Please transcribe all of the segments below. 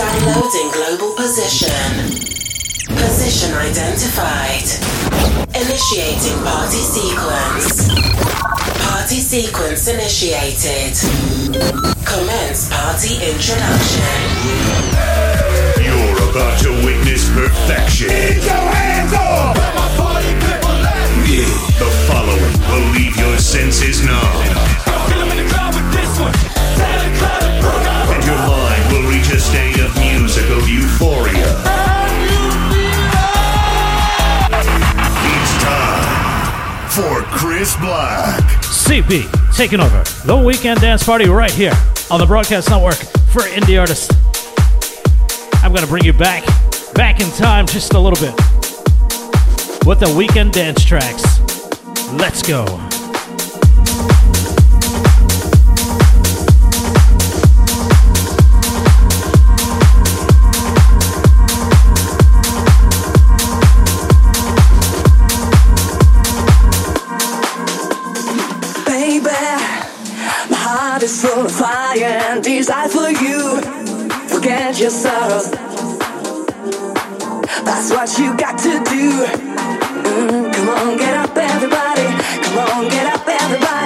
Downloading global position. Position identified. Initiating party sequence. Party sequence initiated. Commence party introduction. You're about to witness perfection. Get your hands up! The following will leave your senses numb. State of musical euphoria. It's time for Chris Black. CP taking over the weekend dance party right here on the broadcast network for indie artists. I'm gonna bring you back, back in time just a little bit with the weekend dance tracks. Let's go. Is full of fire and desire for you. Forget your sorrows. That's what you got to do. Mm, come on, get up, everybody. Come on, get up, everybody.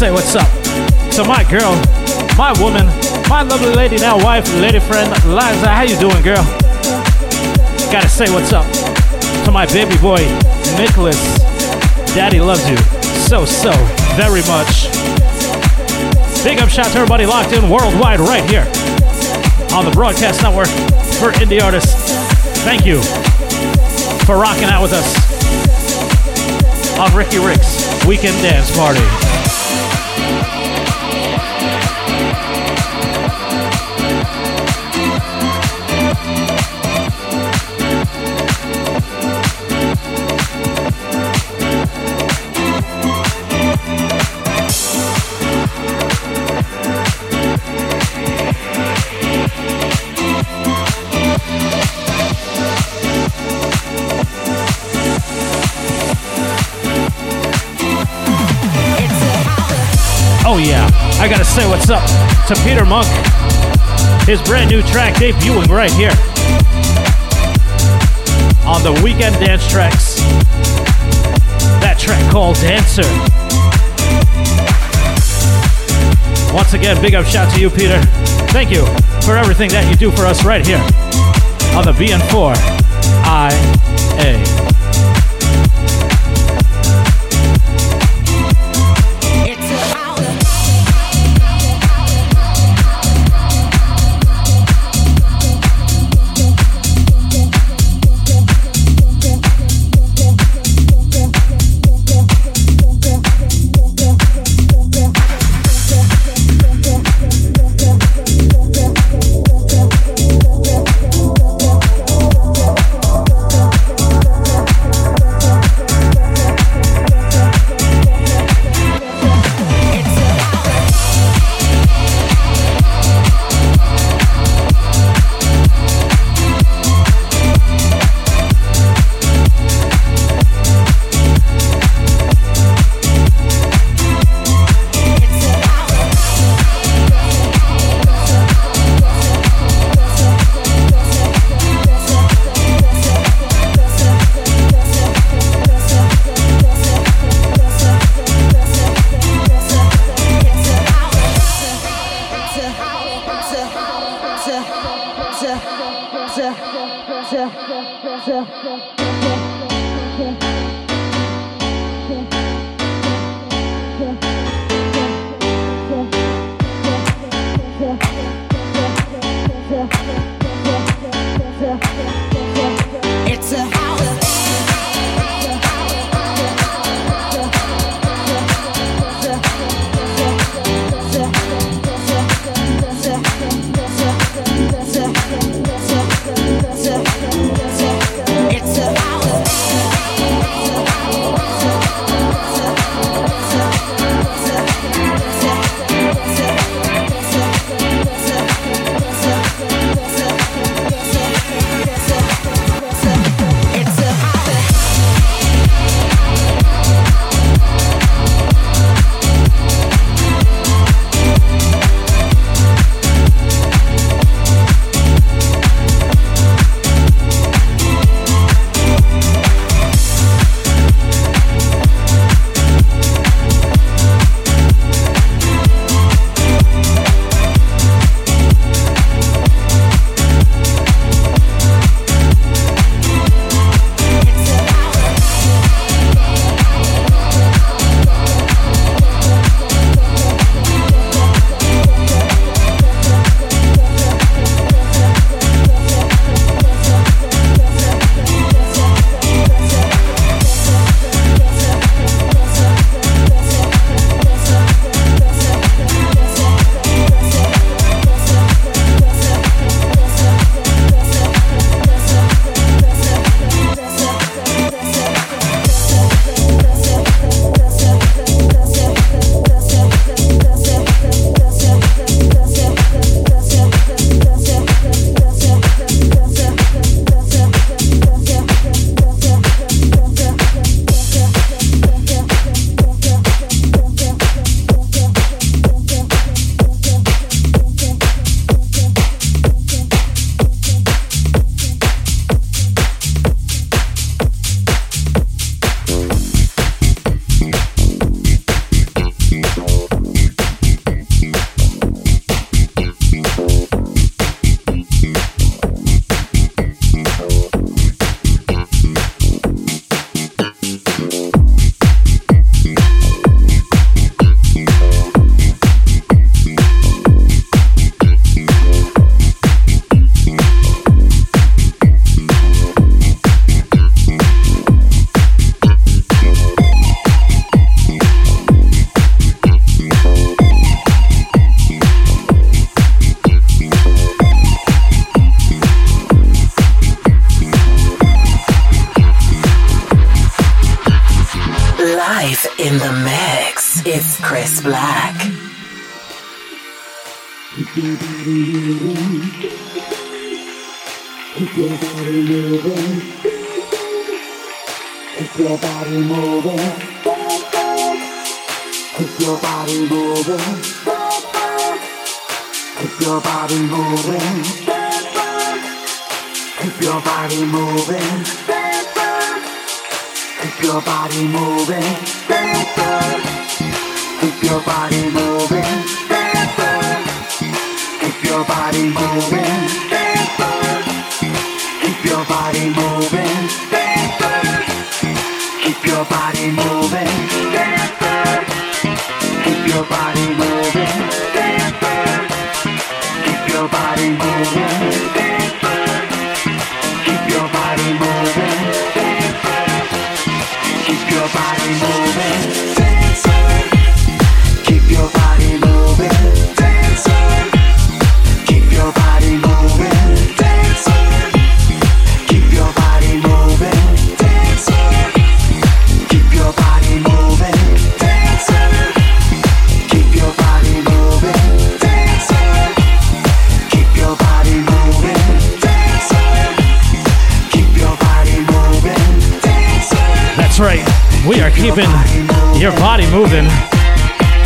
Say what's up to my girl, my woman, my lovely lady now wife, lady friend, Liza. How you doing, girl? Gotta say what's up to my baby boy, Nicholas. Daddy loves you so, so very much. Big up shout to everybody locked in worldwide right here on the Broadcast Network for indie artists. Thank you for rocking out with us on Ricky Rick's Weekend Dance Party. Oh yeah, I gotta say what's up to Peter Monk. His brand new track debuting right here on the Weekend Dance Tracks. That track called Dancer. Once again, big up shout to you, Peter. Thank you for everything that you do for us right here on the BN4 IA. In the mix, it's Chris Black. Keep your body moving. Keep your body moving. Keep your body moving. Keep your body moving. Keep your body moving. Keep your body moving. Keep your body moving. Keep your body moving. Keep your body moving, Keep your body moving. Your body moving.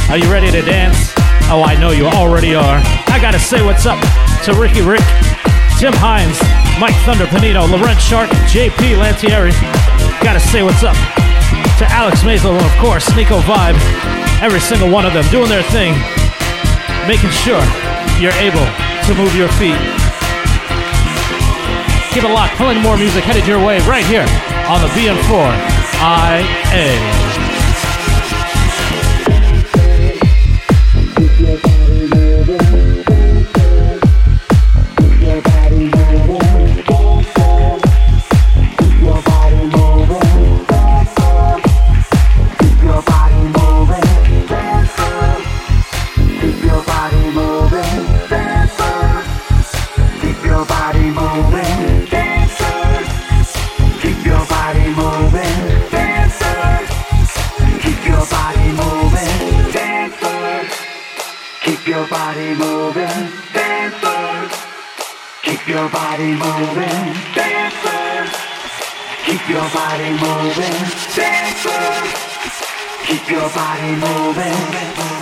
Are you ready to dance? Oh, I know you already are. I gotta say what's up to Ricky Rick, Tim Hines, Mike Thunder Panino, Laurent Shark, JP Lantieri. Gotta say what's up to Alex Mazel and of course Nico Vibe. Every single one of them doing their thing, making sure you're able to move your feet. Keep it locked. Plenty more music headed your way right here on the BN4 IA. Yes. Your body moving, dancer. Keep your body moving, dancer. Keep your body moving.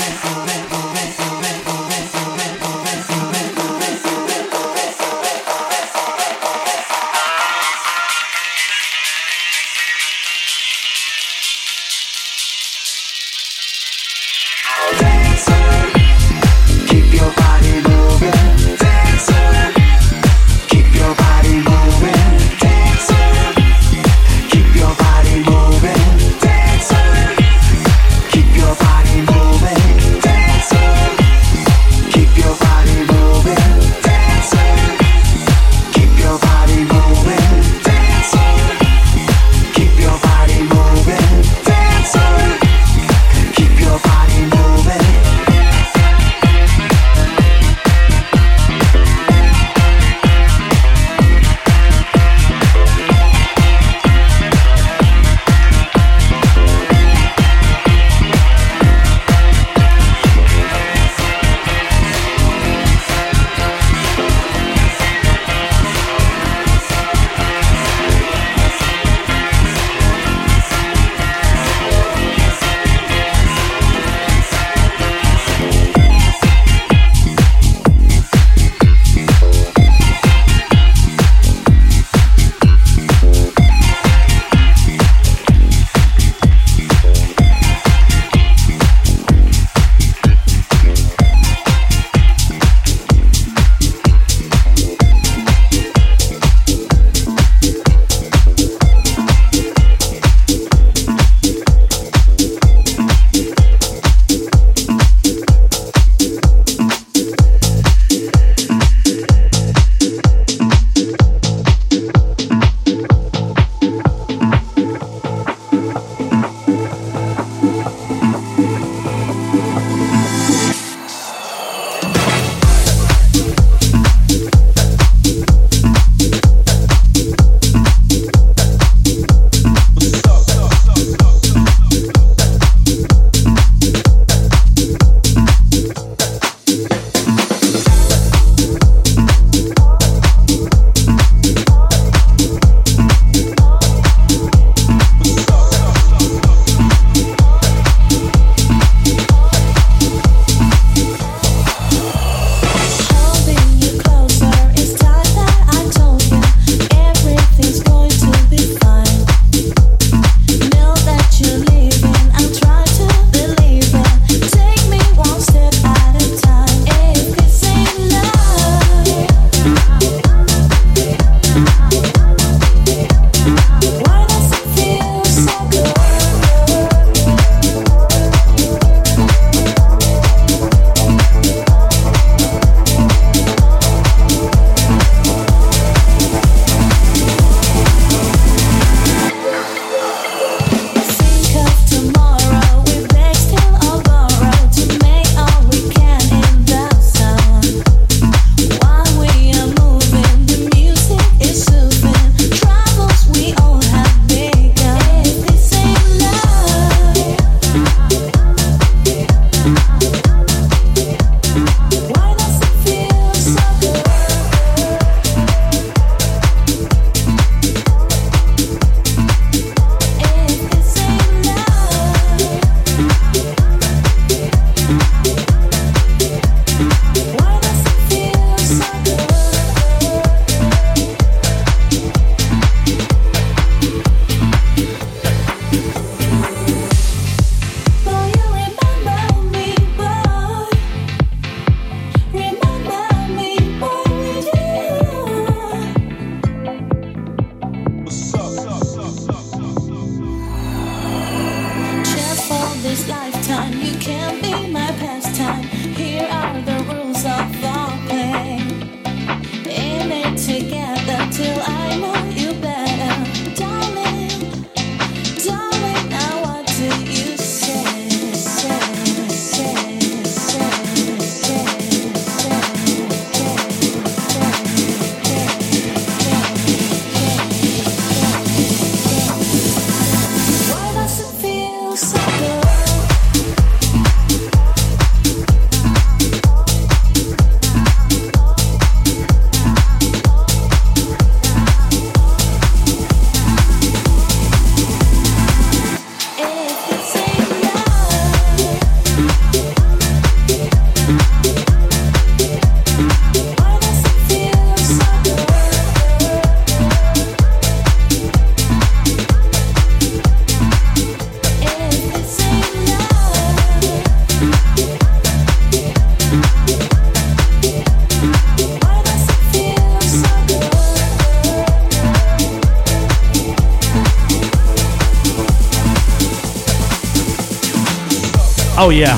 Oh, yeah.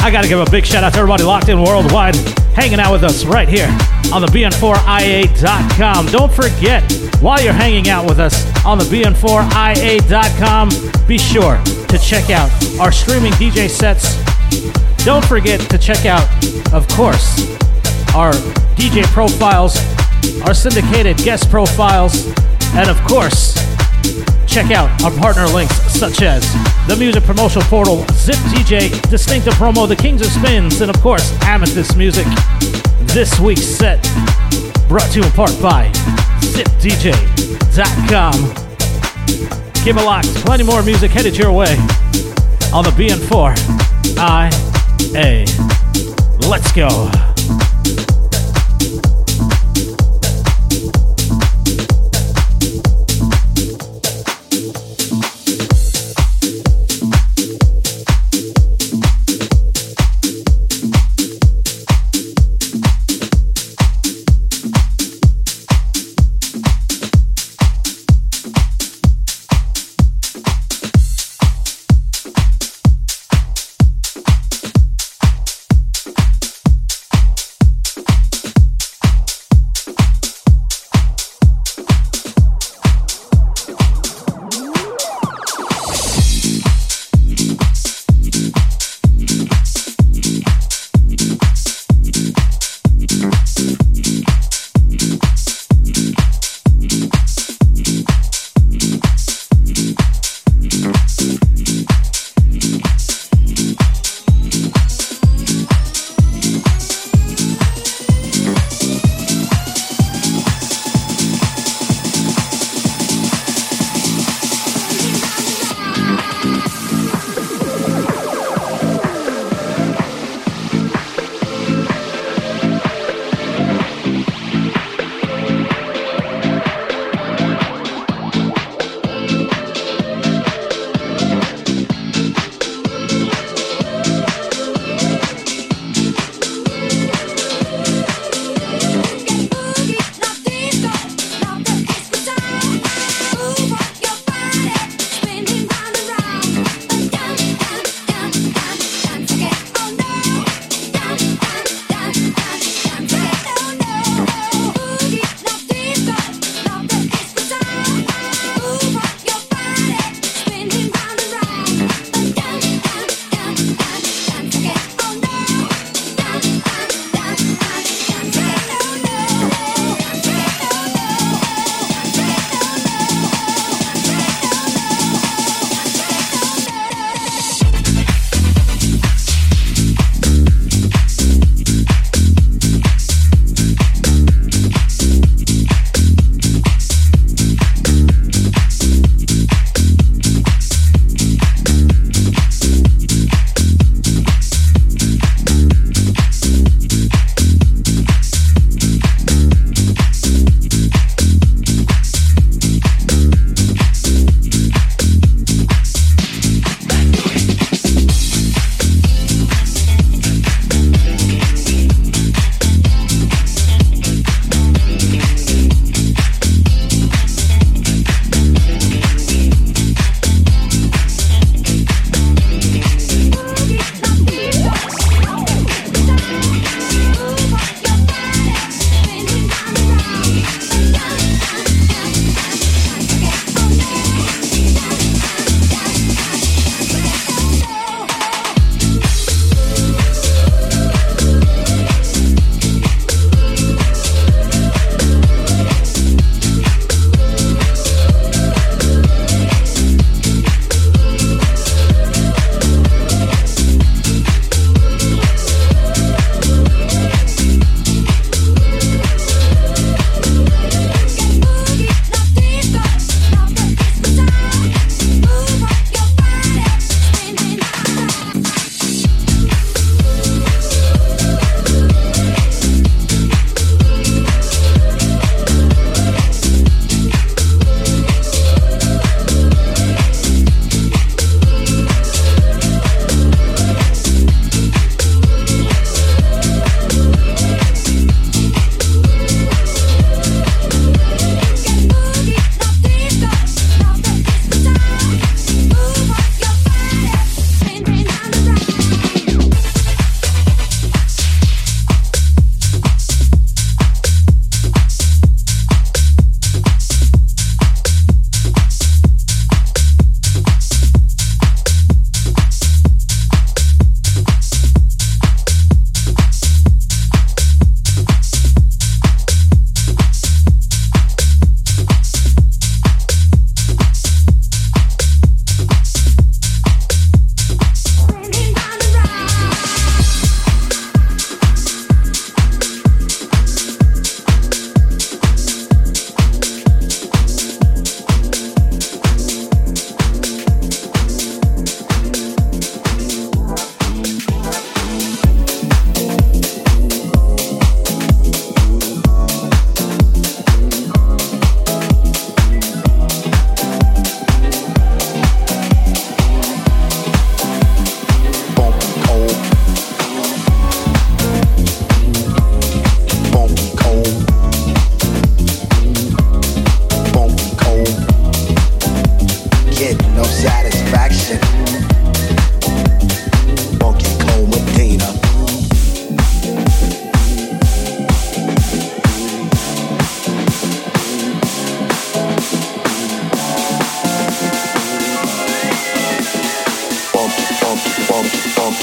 I got to give a big shout out to everybody locked in worldwide, hanging out with us right here on the BN4IA.com. Don't forget, while you're hanging out with us on the BN4IA.com, be sure to check out our streaming DJ sets. Don't forget to check out, of course, our DJ profiles, our syndicated guest profiles, and of course, check out our partner links such as the music promotional portal, Zip DJ, Distinctive Promo, The Kings of Spins, and of course, Amethyst Music. This week's set brought to you in part by ZipDJ.com. Keep it locked. Plenty more music headed your way on the BN4 IA. Let's go.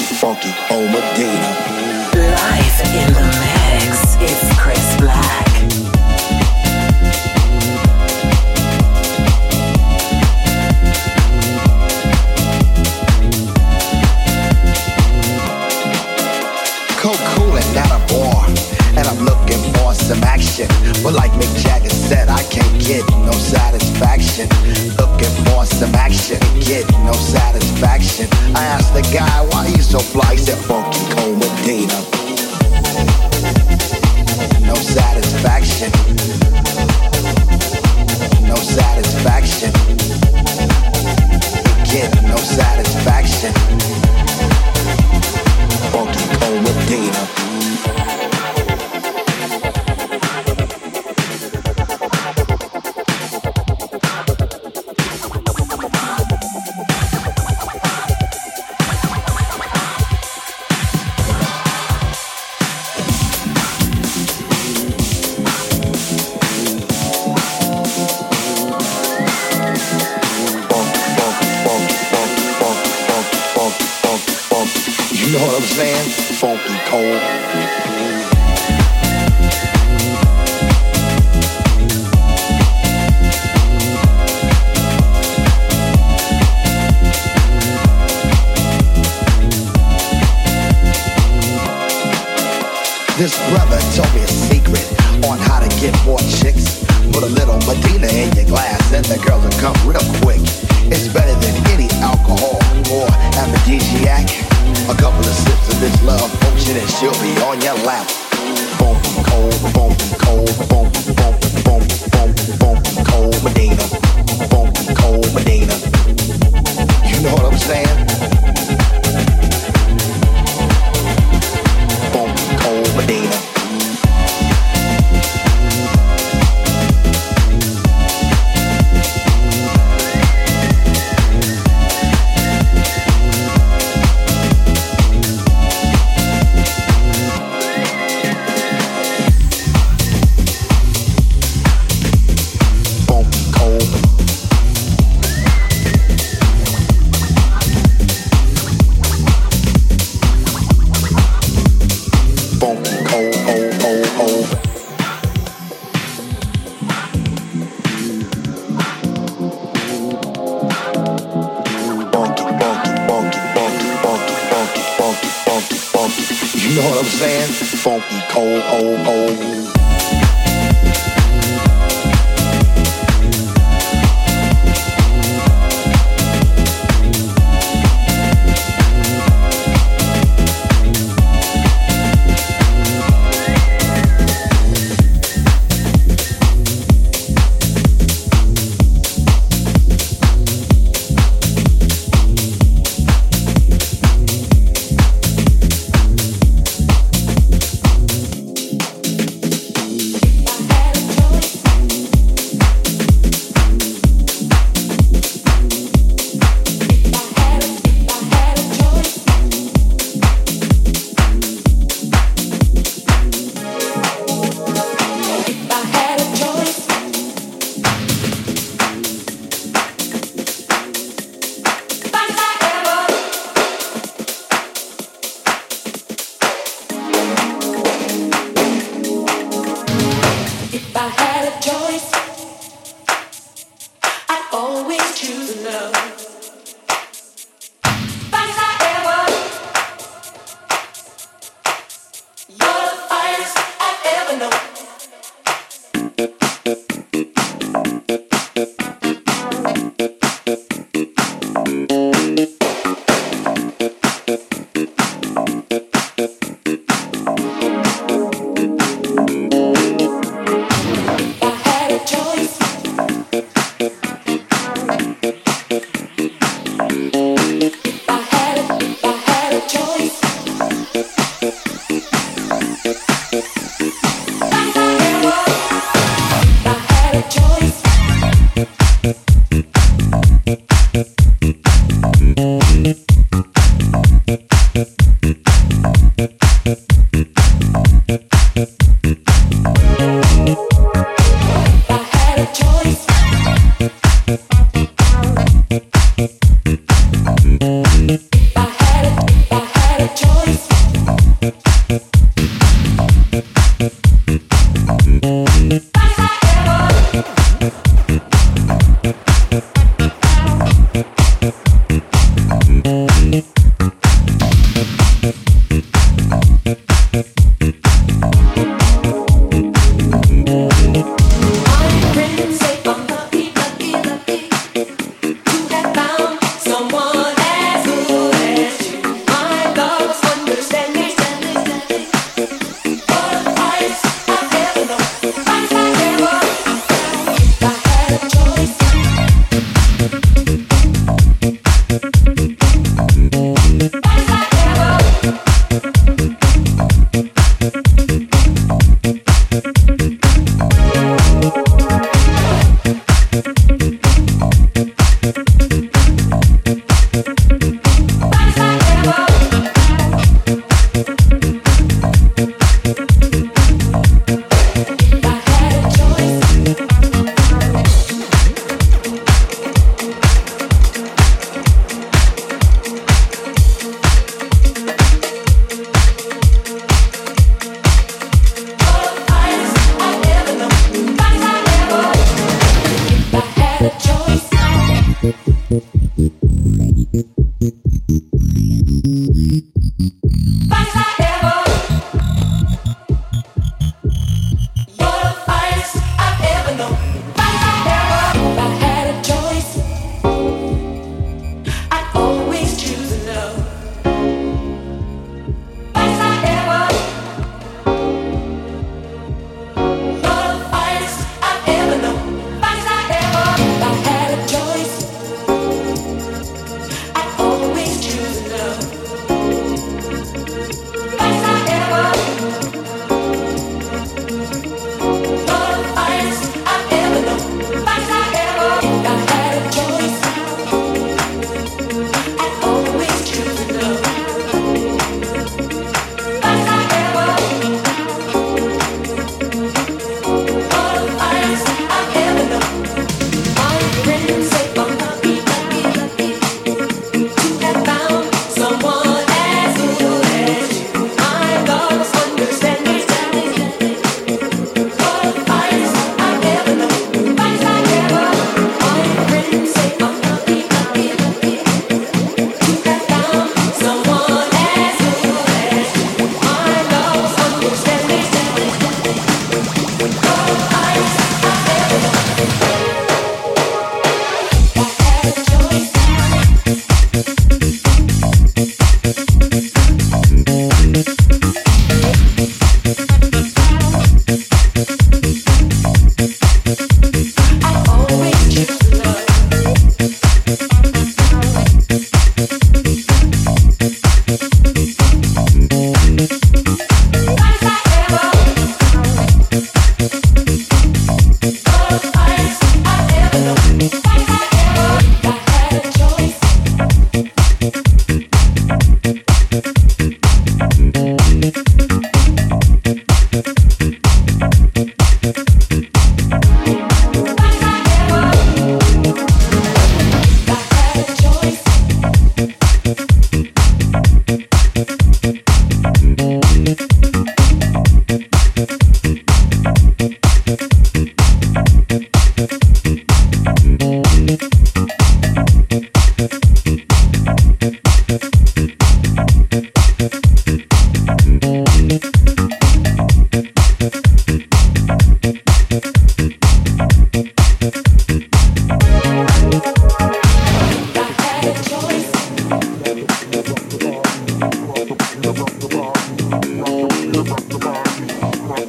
Funky Cold Medina. Life in the mix, it's Chris Black. action. But like Mick Jagger said, I can't get no satisfaction. Looking for some action, get no satisfaction. I asked the guy why you so fly, he said funky comedina. No satisfaction. No satisfaction. Get no satisfaction. Funky Cold Medina. cold.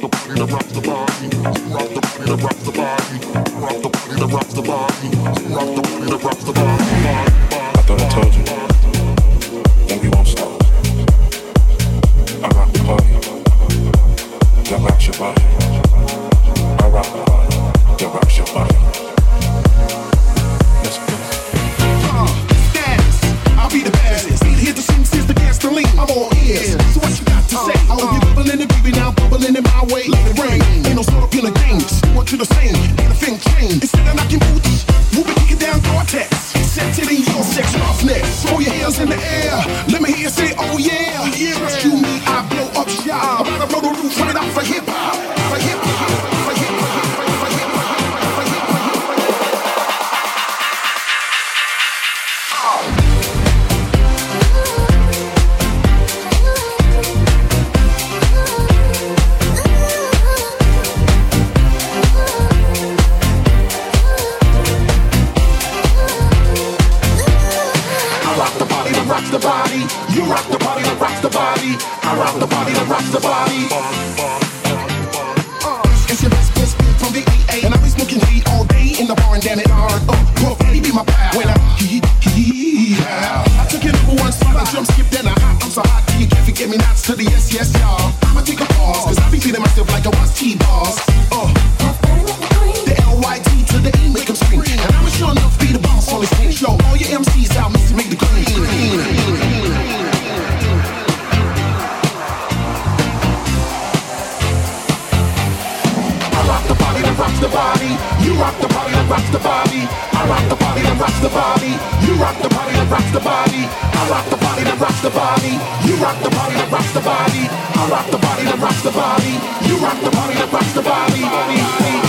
rock the body, rock the body. That rock the body, rock the body. You rock the body, that rock the body. body, you rock the body that rocks the body. I rock the body that rocks the body. You rock the body that rocks the body. I rock the body that rocks the body. You rock the body that rocks the body.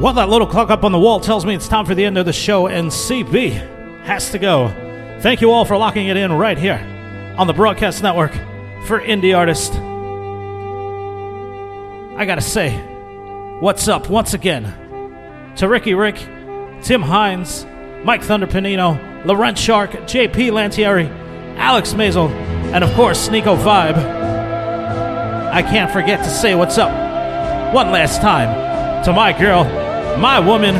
Well, that little clock up on the wall tells me it's time for the end of the show, and CB has to go. Thank you all for locking it in right here on the Broadcast Network for Indie Artist. I gotta say, what's up once again to Ricky Rick, Tim Hines, Mike Thunder Panino, Laurent Shark, JP Lantieri, Alex Mazel, and of course, Sneeko Vibe. I can't forget to say what's up one last time to my girl, my woman,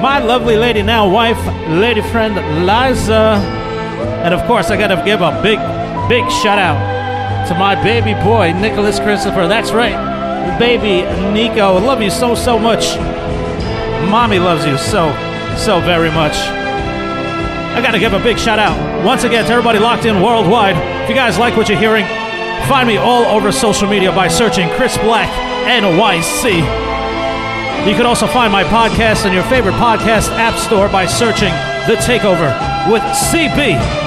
my lovely lady now wife, lady friend Liza. And of course, I gotta give a big, big shout out to my baby boy, Nicholas Christopher. That's right, baby Nico. Love you so, so much. Mommy loves you so, so very much. I gotta give a big shout out once again to everybody locked in worldwide. If you guys like what you're hearing, find me all over social media by searching Chris Black NYC. You can also find my podcast in your favorite podcast app store by searching The Takeover with CB.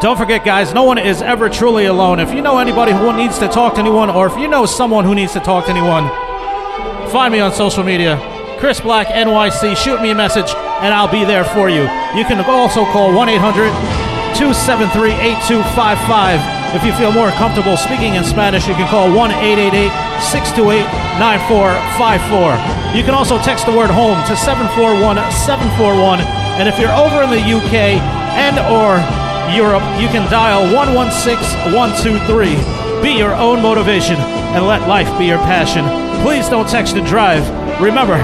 Don't forget, guys, no one is ever truly alone. If you know anybody who needs to talk to anyone, or if you know someone who needs to talk to anyone, find me on social media. Chris Black NYC. Shoot me a message, and I'll be there for you. You can also call 1 800 273 8255. If you feel more comfortable speaking in Spanish, you can call 1 888 628 9454. You can also text the word home to 741 741. And if you're over in the UK and or Europe, you can dial 116 123. Be your own motivation and let life be your passion. Please don't text and drive. Remember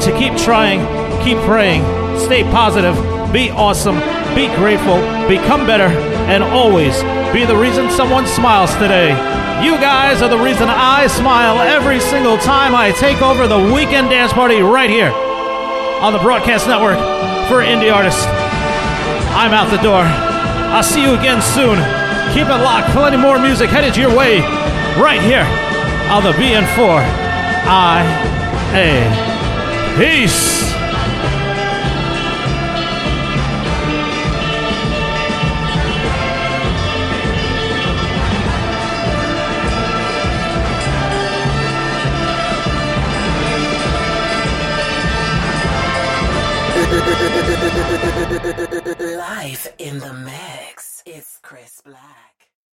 to keep trying, keep praying, stay positive, be awesome, be grateful, become better, and always be the reason someone smiles today. You guys are the reason I smile every single time I take over the weekend dance party right here on the Broadcast Network for indie artists. I'm out the door. I'll see you again soon. Keep it locked. Plenty more music headed your way right here on the BN4 IA. Peace. Life in the Black.